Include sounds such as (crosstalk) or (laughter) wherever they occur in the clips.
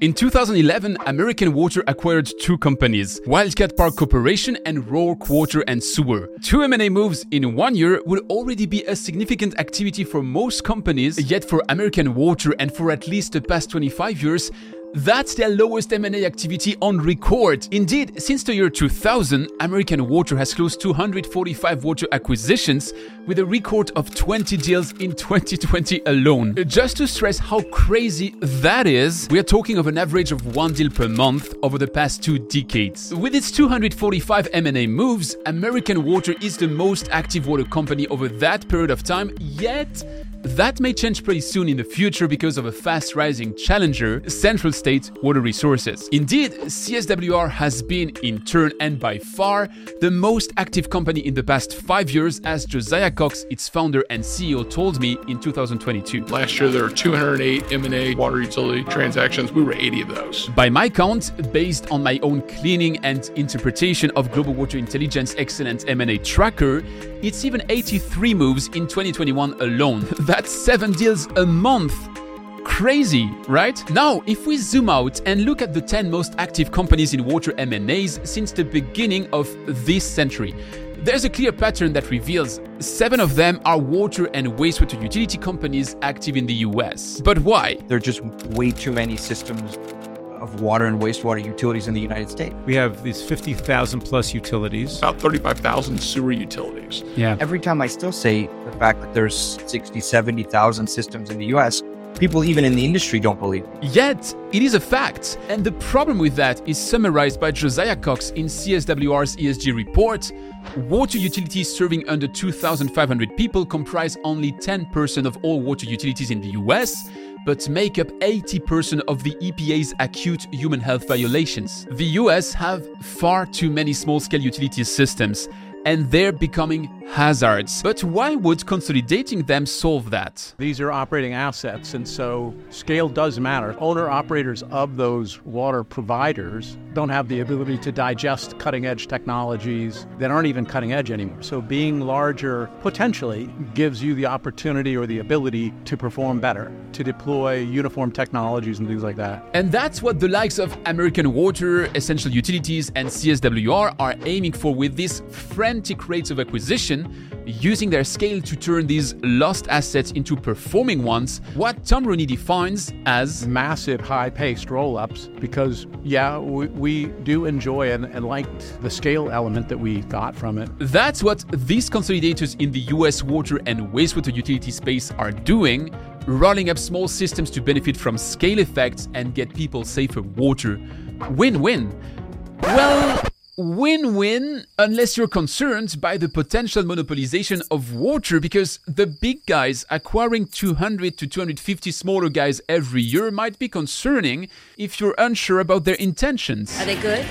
In 2011, American Water acquired two companies, Wildcat Park Corporation and Roark Water and Sewer. Two M&A moves in one year would already be a significant activity for most companies, yet for American Water and for at least the past 25 years, that's their lowest M&A activity on record. Indeed, since the year 2000, American Water has closed 245 water acquisitions with a record of 20 deals in 2020 alone. Just to stress how crazy that is, we are talking of an average of one deal per month over the past two decades. With its 245 M&A moves, American Water is the most active water company over that period of time, yet that may change pretty soon in the future because of a fast rising challenger, Central State Water Resources. Indeed, CSWR has been, in turn and by far, the most active company in the past five years, as Josiah Cox, its founder and CEO, told me in 2022. Last year, there were 208 M&A water utility transactions. We were 80 of those. By my count, based on my own cleaning and interpretation of Global Water Intelligence Excellent M&A Tracker, it's even 83 moves in 2021 alone. (laughs) That's seven deals a month. Crazy, right? Now, if we zoom out and look at the 10 most active companies in water M&As since the beginning of this century, there's a clear pattern that reveals seven of them are water and wastewater utility companies active in the US. But why? There are just way too many systems of water and wastewater utilities in the United States. We have these 50,000 plus utilities. About 35,000 sewer utilities. Yeah. Every time I still say the fact that there's 60, 70,000 systems in the US, people even in the industry don't believe. Yet, it is a fact. And the problem with that is summarized by Josiah Cox in CSWR's ESG report. Water utilities serving under 2,500 people comprise only 10% of all water utilities in the US, but make up 80% of the EPA's acute human health violations. The US have far too many small scale utility systems and they're becoming hazards. But why would consolidating them solve that? These are operating assets, and so scale does matter. Owner operators of those water providers don't have the ability to digest cutting edge technologies that aren't even cutting edge anymore. So being larger potentially gives you the opportunity or the ability to perform better, to deploy uniform technologies and things like that. And that's what the likes of American Water, Essential Utilities, and CSWR are aiming for with these frantic rates of acquisition, using their scale to turn these lost assets into performing ones, what Tom Rooney defines as massive high paced roll ups because, yeah, we, we do enjoy and, and liked the scale element that we got from it. That's what these consolidators in the US water and wastewater utility space are doing, rolling up small systems to benefit from scale effects and get people safer water. Win win. Well, win win unless you're concerned by the potential monopolization of water because the big guys acquiring 200 to 250 smaller guys every year might be concerning if you're unsure about their intentions. Are they good?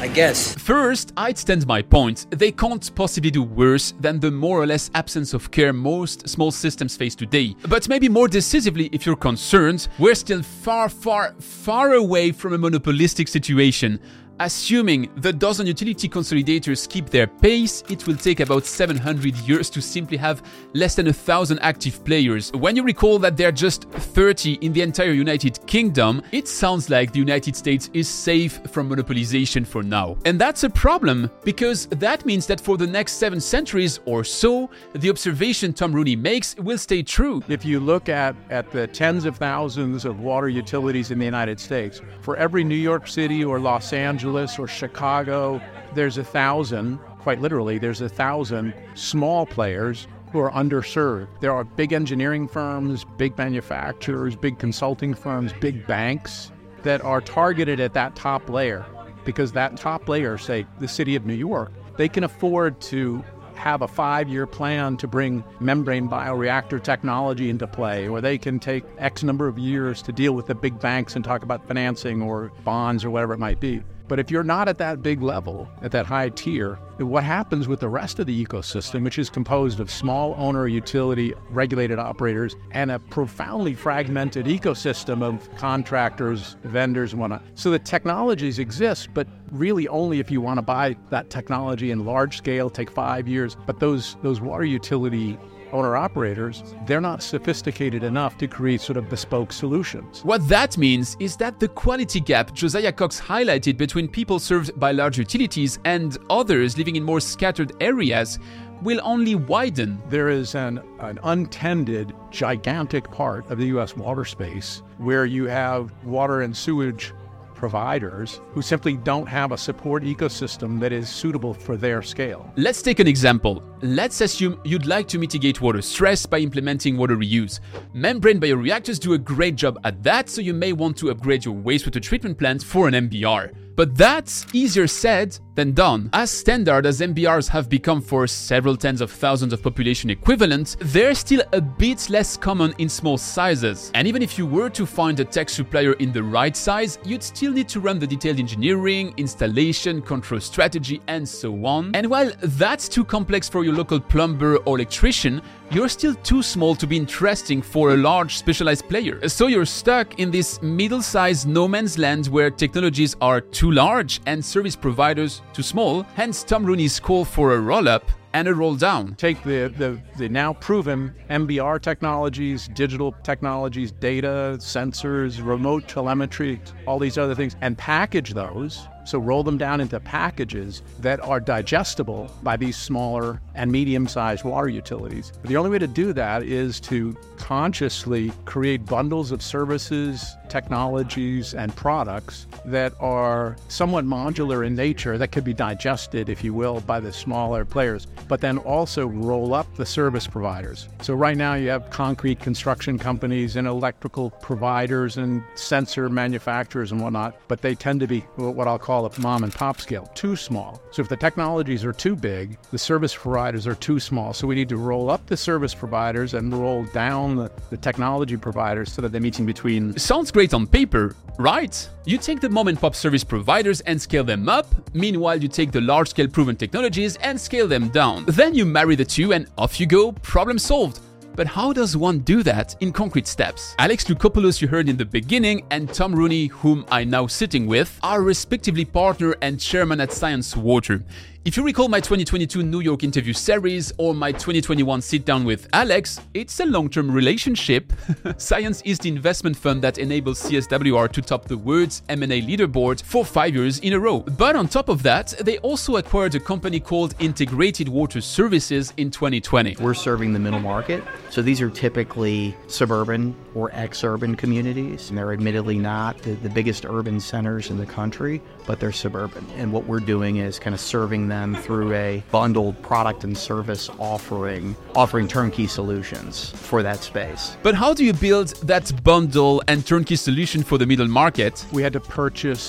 I guess. First, I'd stand my point. They can't possibly do worse than the more or less absence of care most small systems face today. But maybe more decisively, if you're concerned, we're still far, far, far away from a monopolistic situation. Assuming the dozen utility consolidators keep their pace, it will take about 700 years to simply have less than a thousand active players. When you recall that there are just 30 in the entire United Kingdom, it sounds like the United States is safe from monopolization for now. And that's a problem, because that means that for the next seven centuries or so, the observation Tom Rooney makes will stay true. If you look at, at the tens of thousands of water utilities in the United States, for every New York City or Los Angeles, or Chicago, there's a thousand, quite literally, there's a thousand small players who are underserved. There are big engineering firms, big manufacturers, big consulting firms, big banks that are targeted at that top layer because that top layer, say the city of New York, they can afford to have a five year plan to bring membrane bioreactor technology into play, or they can take X number of years to deal with the big banks and talk about financing or bonds or whatever it might be. But if you're not at that big level, at that high tier, what happens with the rest of the ecosystem, which is composed of small owner utility regulated operators and a profoundly fragmented ecosystem of contractors, vendors, and whatnot? So the technologies exist, but really only if you want to buy that technology in large scale, take five years. But those those water utility owner operators, they're not sophisticated enough to create sort of bespoke solutions. What that means is that the quality gap Josiah Cox highlighted between people served by large utilities and others living in more scattered areas will only widen. There is an, an untended, gigantic part of the U.S. water space where you have water and sewage providers who simply don't have a support ecosystem that is suitable for their scale. Let's take an example. Let's assume you'd like to mitigate water stress by implementing water reuse. Membrane bioreactors do a great job at that, so you may want to upgrade your wastewater treatment plant for an MBR. But that's easier said than done. As standard as MBRs have become for several tens of thousands of population equivalent, they're still a bit less common in small sizes. And even if you were to find a tech supplier in the right size, you'd still need to run the detailed engineering, installation, control strategy, and so on. And while that's too complex for your local plumber or electrician, you're still too small to be interesting for a large specialized player. So you're stuck in this middle sized no man's land where technologies are too large and service providers too small, hence Tom Rooney's call for a roll up and a roll down. Take the, the, the now proven MBR technologies, digital technologies, data, sensors, remote telemetry, all these other things, and package those so roll them down into packages that are digestible by these smaller and medium-sized water utilities. But the only way to do that is to consciously create bundles of services, technologies, and products that are somewhat modular in nature that could be digested, if you will, by the smaller players, but then also roll up the service providers. So right now you have concrete construction companies and electrical providers and sensor manufacturers and whatnot, but they tend to be what I'll call a mom and pop scale, too small. So if the technologies are too big, the service providers are too small. So we need to roll up the service providers and roll down the, the technology providers so that they're meeting between. Sounds great on paper, right? You take the mom and pop service providers and scale them up, meanwhile, you take the large scale proven technologies and scale them down. Then you marry the two and off you go, problem solved. But how does one do that in concrete steps? Alex Loucopoulos, you heard in the beginning, and Tom Rooney, whom I'm now sitting with, are respectively partner and chairman at Sciens Water. If you recall my 2022 New York interview series or my 2021 sit down with Alex, it's a long term relationship. (laughs) Sciens is the investment fund that enables CSWR to top the world's M&A leaderboard for five years in a row. But on top of that, they also acquired a company called Integrated Water Services in 2020. We're serving the middle market. So these are typically suburban or ex urban communities. And they're admittedly not the, the biggest urban centers in the country, but they're suburban. And what we're doing is kind of serving them them through a bundled product and service offering, offering turnkey solutions for that space. But how do you build that bundle and turnkey solution for the middle market? We had to purchase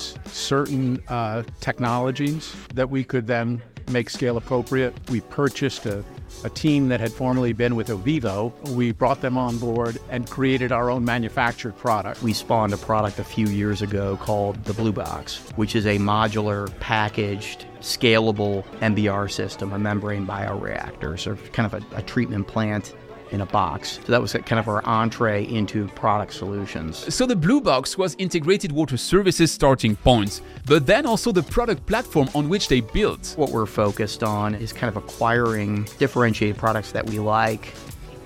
certain uh, technologies that we could then make scale appropriate. We purchased a a team that had formerly been with Ovivo. We brought them on board and created our own manufactured product. We spawned a product a few years ago called the Blue Box, which is a modular, packaged, scalable MBR system, a membrane bioreactor, so kind of a, a treatment plant in a box. So that was kind of our entree into product solutions. So the Blue Box was integrated water services starting point, but then also the product platform on which they built. What we're focused on is kind of acquiring differentiated products that we like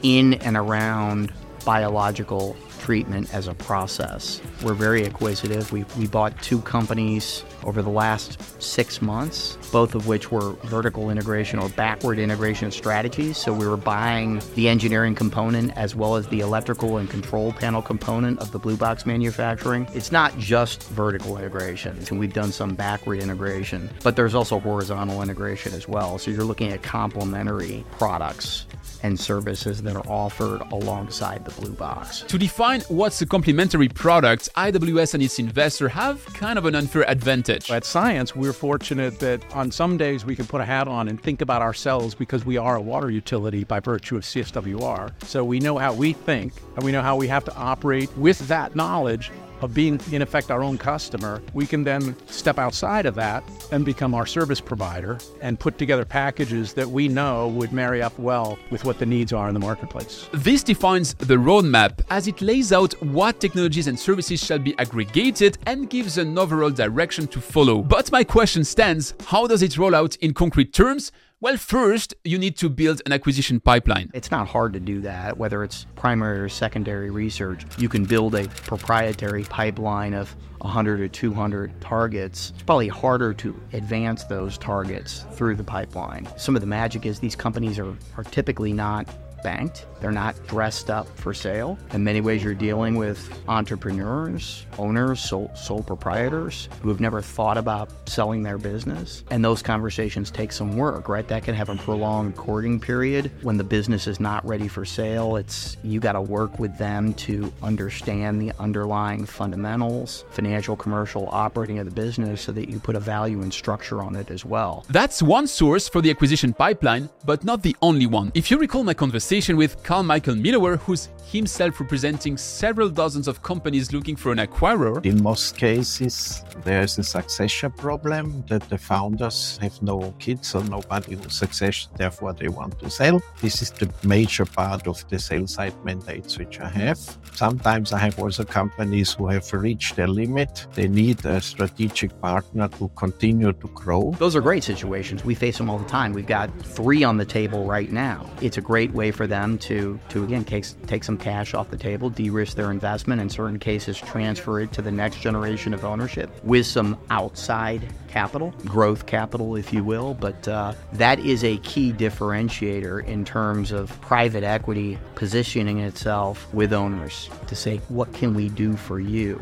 in and around biological treatment as a process. We're very acquisitive. We, we bought two companies over the last six months, both of which were vertical integration or backward integration strategies. So we were buying the engineering component as well as the electrical and control panel component of the blue box manufacturing. It's not just vertical integration, and we've done some backward integration, but there's also horizontal integration as well. So you're looking at complementary products and services that are offered alongside the blue box. To define what's a complementary product, IWS and its investor have kind of an unfair advantage. At Sciens, we're fortunate that on some days we can put a hat on and think about ourselves because we are a water utility by virtue of CSWR. So we know how we think and we know how we have to operate with that knowledge of being, in effect, our own customer, we can then step outside of that and become our service provider and put together packages that we know would marry up well with what the needs are in the marketplace. This defines the roadmap as it lays out what technologies and services shall be aggregated and gives an overall direction to follow. But my question stands how does it roll out in concrete terms? Well, first, you need to build an acquisition pipeline. It's not hard to do that, whether it's primary or secondary research. You can build a proprietary pipeline of 100 or 200 targets. It's probably harder to advance those targets through the pipeline. Some of the magic is these companies are, are typically not banked. They're not dressed up for sale. In many ways, you're dealing with entrepreneurs, owners, sole, sole, proprietors who have never thought about selling their business. And those conversations take some work, right? That can have a prolonged courting period when the business is not ready for sale. It's you got to work with them to understand the underlying fundamentals, financial, commercial, operating of the business so that you put a value and structure on it as well. That's one source for the acquisition pipeline, but not the only one. If you recall my conversation with Carl Michael Millower, who's himself representing several dozens of companies looking for an acquirer. In most cases, there's a succession problem that the founders have no kids or nobody who success, therefore they want to sell. This is the major part of the sales side mandates which I have. Sometimes I have also companies who have reached their limit. They need a strategic partner to continue to grow. Those are great situations. We face them all the time. We've got three on the table right now. It's a great way for them to, to again, take, take some cash off the table, de risk their investment, in certain cases, transfer it to the next generation of ownership with some outside capital, growth capital, if you will. But uh, that is a key differentiator in terms of private equity positioning itself with owners to say, what can we do for you?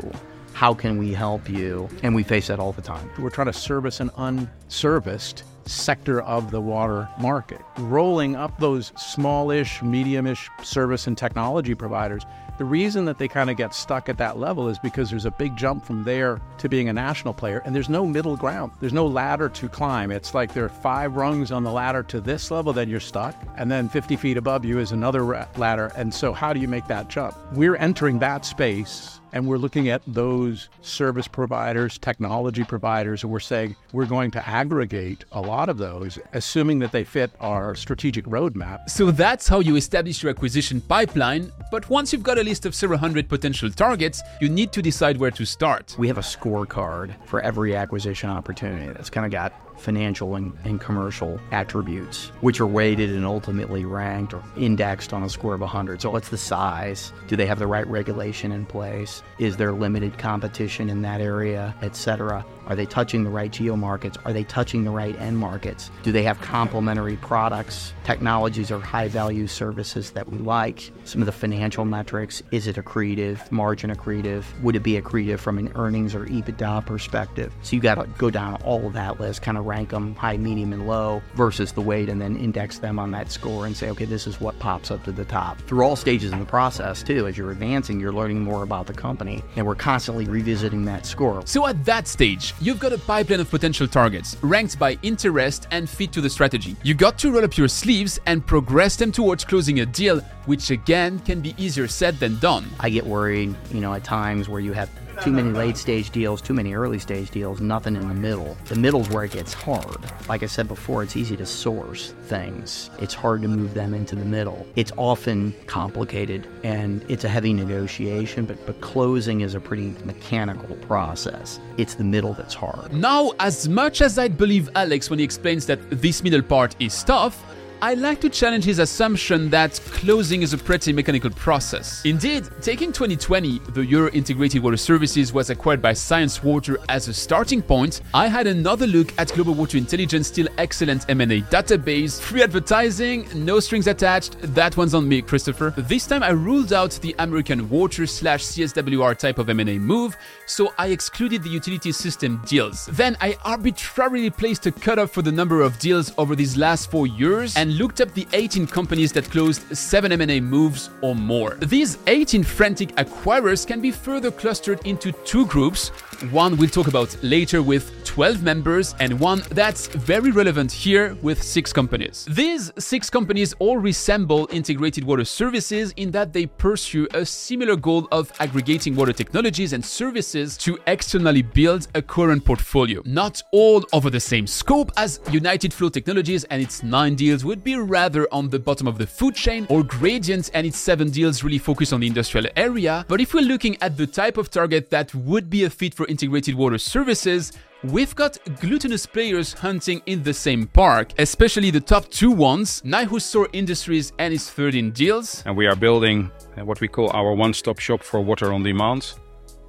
How can we help you? And we face that all the time. We're trying to service an unserviced sector of the water market. Rolling up those smallish, mediumish service and technology providers, the reason that they kind of get stuck at that level is because there's a big jump from there to being a national player, and there's no middle ground. There's no ladder to climb. It's like there are five rungs on the ladder to this level, then you're stuck, and then 50 feet above you is another ladder. And so, how do you make that jump? We're entering that space and we're looking at those service providers, technology providers, and we're saying we're going to aggregate a lot of those, assuming that they fit our strategic roadmap. So that's how you establish your acquisition pipeline. But once you've got a list of several hundred potential targets, you need to decide where to start. We have a scorecard for every acquisition opportunity that's kind of got financial and, and, commercial attributes, which are weighted and ultimately ranked or indexed on a score of 100. So, what's the size? Do they have the right regulation in place? Is there limited competition in that area, etc.? Are they touching the right geo markets? Are they touching the right end markets? Do they have complementary products, technologies, or high value services that we like? Some of the financial metrics is it accretive, margin accretive? Would it be accretive from an earnings or EBITDA perspective? So you got to go down all of that list, kind of rank them high, medium, and low versus the weight, and then index them on that score and say, okay, this is what pops up to the top. Through all stages in the process, too, as you're advancing, you're learning more about the company, and we're constantly revisiting that score. So at that stage, You've got a pipeline of potential targets, ranked by interest and fit to the strategy. You got to roll up your sleeves and progress them towards closing a deal, which again can be easier said than done. I get worried, you know, at times where you have too many late stage deals, too many early stage deals, nothing in the middle. The middle's where it gets hard. Like I said before, it's easy to source things. It's hard to move them into the middle. It's often complicated and it's a heavy negotiation, but, but closing is a pretty mechanical process. It's the middle that's hard. Now, as much as I'd believe Alex when he explains that this middle part is tough, I like to challenge his assumption that closing is a pretty mechanical process. Indeed, taking 2020, the year Integrated Water Services was acquired by Sciens Water as a starting point, I had another look at Global Water Intelligence still excellent M&A database, free advertising, no strings attached, that one's on me, Christopher. This time I ruled out the American Water slash CSWR type of M&A move, so I excluded the utility system deals. Then I arbitrarily placed a cutoff for the number of deals over these last four years and and looked up the 18 companies that closed 7 M&A moves or more. These 18 frantic acquirers can be further clustered into two groups. One we'll talk about later with 12 members and one that's very relevant here with 6 companies. These 6 companies all resemble integrated water services in that they pursue a similar goal of aggregating water technologies and services to externally build a current portfolio. Not all over the same scope as United Flow Technologies and its 9 deals would would be rather on the bottom of the food chain, or Gradient and its seven deals really focus on the industrial area. But if we're looking at the type of target that would be a fit for integrated water services, we've got glutinous players hunting in the same park, especially the top two ones, Nijhuis Saur Industries and its 13 deals. And we are building what we call our one stop shop for water on demand,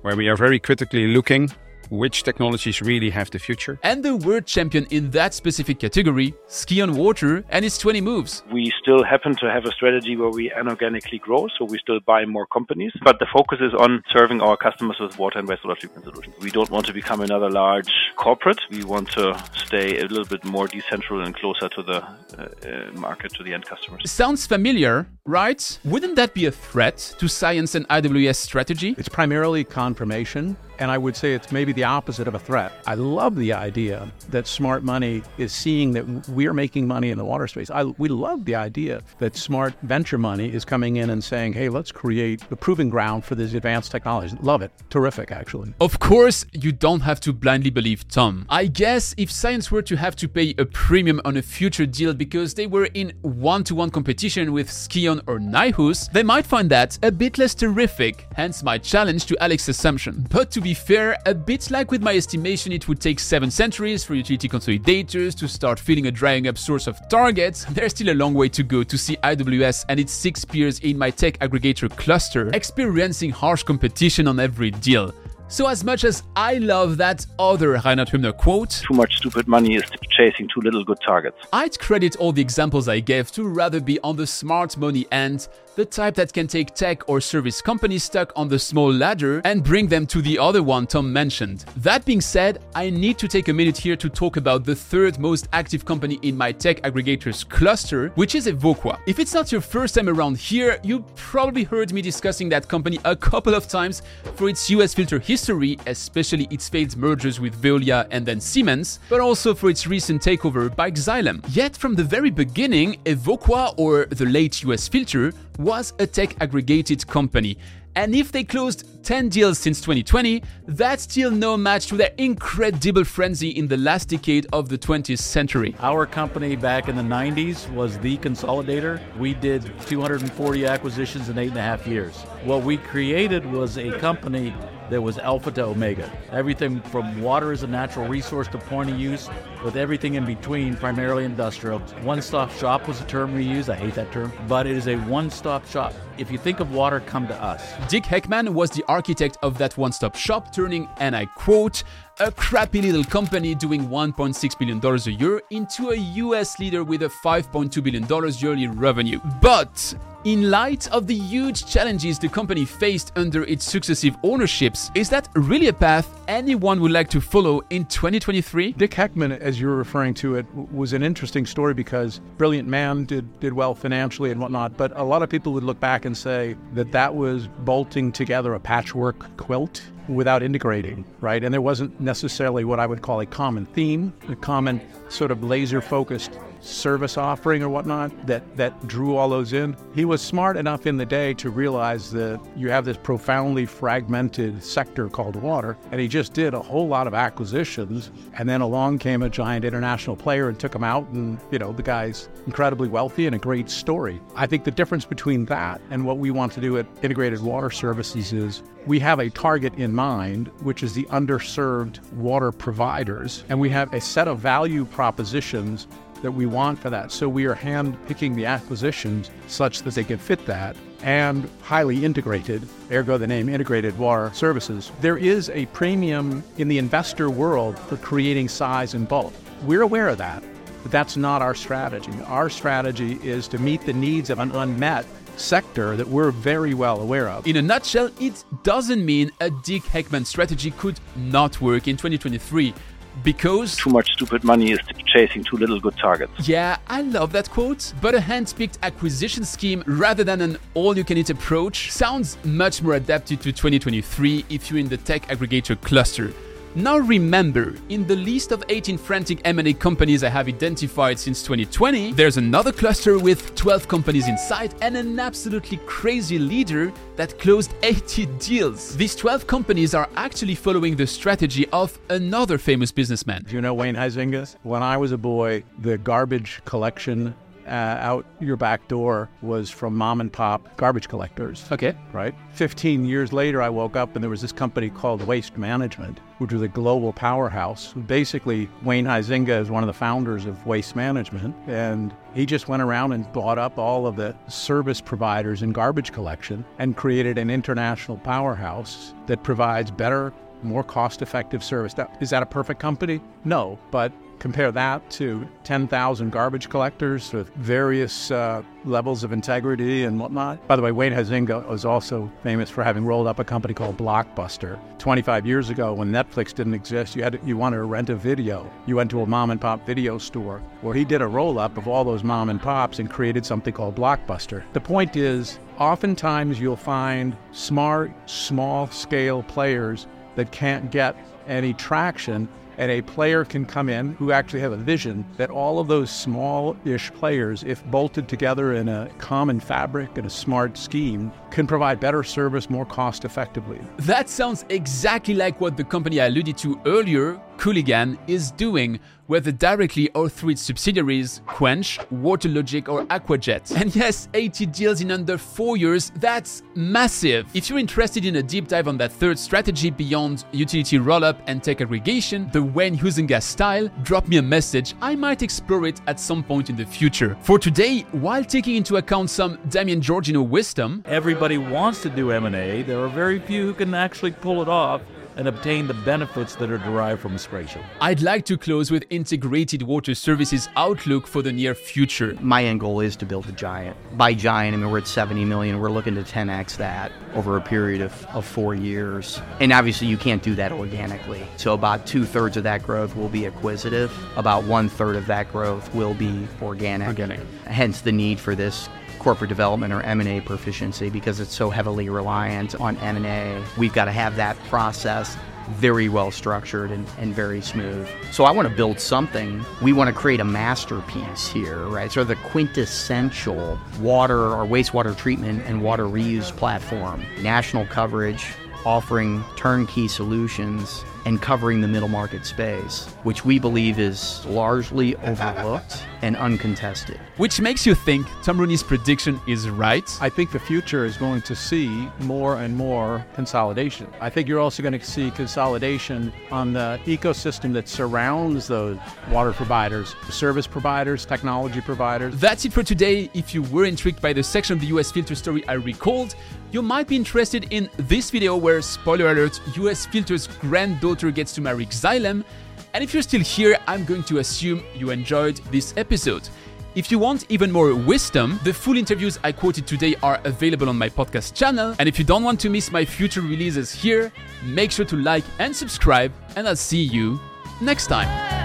where we are very critically looking which technologies really have the future. And the world champion in that specific category, Skion Water, and its 20 moves. We still happen to have a strategy where we anorganically grow, so we still buy more companies, but the focus is on serving our customers with water and wastewater treatment solutions. We don't want to become another large corporate. We want to stay a little bit more decentral and closer to the uh, uh, market, to the end customers. Sounds familiar, right? Wouldn't that be a threat to Sciens and IWS strategy? It's primarily confirmation and I would say it's maybe the opposite of a threat. I love the idea that smart money is seeing that we're making money in the water space. I, we love the idea that smart venture money is coming in and saying, hey, let's create the proving ground for these advanced technologies. Love it. Terrific, actually. Of course, you don't have to blindly believe Tom. I guess if Sciens were to have to pay a premium on a future deal because they were in one to one competition with Skion or Nijhuis, they might find that a bit less terrific, hence my challenge to Alex's assumption. But to be fair, a bit like with my estimation it would take 7 centuries for utility consolidators to start feeling a drying up source of targets, there's still a long way to go to see IWS and its 6 peers in my tech aggregator cluster experiencing harsh competition on every deal. So, as much as I love that other Reinhard Hübner quote, too much stupid money is chasing too little good targets. I'd credit all the examples I gave to rather be on the smart money end, the type that can take tech or service companies stuck on the small ladder and bring them to the other one Tom mentioned. That being said, I need to take a minute here to talk about the third most active company in my tech aggregators cluster, which is Evoqua. If it's not your first time around here, you probably heard me discussing that company a couple of times for its US filter history, especially its failed mergers with Veolia and then Siemens, but also for its recent takeover by Xylem. Yet from the very beginning, Evoqua, or the late US filter, a tech aggregated company. And if they closed 10 deals since 2020, that's still no match to their incredible frenzy in the last decade of the 20th century. Our company back in the 90s was the consolidator. We did 240 acquisitions in eight and a half years. What we created was a company that was alpha to omega. Everything from water as a natural resource to point of use, with everything in between, primarily industrial. One stop shop was a term we use. I hate that term, but it is a one stop shop. If you think of water, come to us. Dick Heckmann was the architect of that one stop shop, turning, and I quote, a crappy little company doing $1.6 billion a year into a US leader with a $5.2 billion yearly revenue. But in light of the huge challenges the company faced under its successive ownerships, is that really a path anyone would like to follow in 2023? Dick Heckmann, as you're referring to it, was an interesting story because brilliant man, did did well financially and whatnot. But a lot of people would look back and say that that was bolting together a patchwork quilt without integrating, right? And there wasn't necessarily what I would call a common theme, a common sort of laser focused service offering or whatnot that, that drew all those in. He was smart enough in the day to realize that you have this profoundly fragmented sector called water, and he just did a whole lot of acquisitions. And then along came a giant international player and took him out, and you know, the guy's incredibly wealthy and a great story. I think the difference between that and what we want to do at Integrated Water Services is we have a target in mind, which is the underserved water providers, and we have a set of value propositions that we want for that. So we are hand picking the acquisitions such that they can fit that and highly integrated, ergo the name Integrated Water Services. There is a premium in the investor world for creating size and bulk. We're aware of that, but that's not our strategy. Our strategy is to meet the needs of an unmet sector that we're very well aware of. In a nutshell, it doesn't mean a Dick Heckmann strategy could not work in 2023 because too much stupid money is chasing too little good targets. Yeah, I love that quote, but a hand-picked acquisition scheme rather than an all-you-can-eat approach sounds much more adapted to 2023 if you're in the tech aggregator cluster. Now remember, in the list of 18 frantic M&A companies I have identified since 2020, there's another cluster with 12 companies inside and an absolutely crazy leader that closed 80 deals. These 12 companies are actually following the strategy of another famous businessman. Do you know Wayne Huizenga? When I was a boy, the garbage collection Uh, out your back door was from mom and pop garbage collectors. Okay. Right? 15 years later, I woke up and there was this company called Waste Management, which was a global powerhouse. Basically, Wayne Huizenga is one of the founders of Waste Management, and he just went around and bought up all of the service providers in garbage collection and created an international powerhouse that provides better more cost effective service. Now, is that a perfect company? No, but compare that to 10,000 garbage collectors with various uh, levels of integrity and whatnot. By the way, Wayne Huizenga was also famous for having rolled up a company called Blockbuster. 25 years ago, when Netflix didn't exist, you had to, you wanted to rent a video. You went to a mom and pop video store where he did a roll up of all those mom and pops and created something called Blockbuster. The point is, oftentimes you'll find smart, small scale players that can't get any traction and a player can come in who actually have a vision that all of those small-ish players if bolted together in a common fabric and a smart scheme can provide better service more cost effectively. That sounds exactly like what the company i alluded to earlier Culligan is doing, whether directly or through its subsidiaries, Quench, WaterLogic, or Aquajet. And yes, 80 deals in under 4 years, that's massive! If you're interested in a deep dive on that third strategy beyond utility roll-up and tech aggregation, the Wayne Huizenga style, drop me a message, I might explore it at some point in the future. For today, while taking into account some Damian Georgino wisdom, everybody wants to do M&A, there are very few who can actually pull it off and obtain the benefits that are derived from Spatial. I'd like to close with integrated water services outlook for the near future. My end goal is to build a giant. By giant, I mean we're at 70 million. We're looking to 10x that over a period of, of four years. And obviously, you can't do that organically. So, about two thirds of that growth will be acquisitive, about one third of that growth will be organic. Organic. Hence the need for this corporate development or M&A proficiency because it's so heavily reliant on M&A. We've got to have that process very well structured and, and very smooth. So I want to build something. We want to create a masterpiece here, right? So the quintessential water or wastewater treatment and water reuse platform. National coverage, offering turnkey solutions and covering the middle market space, which we believe is largely overlooked and uncontested. Which makes you think Tom Rooney's prediction is right? I think the future is going to see more and more consolidation. I think you're also going to see consolidation on the ecosystem that surrounds those water providers, service providers, technology providers. That's it for today. If you were intrigued by the section of the US filter story I recalled, you might be interested in this video where, spoiler alert, US Filter's granddaughter gets to marry Xylem and if you're still here, I'm going to assume you enjoyed this episode. If you want even more wisdom, the full interviews I quoted today are available on my podcast channel. And if you don't want to miss my future releases here, make sure to like and subscribe, and I'll see you next time.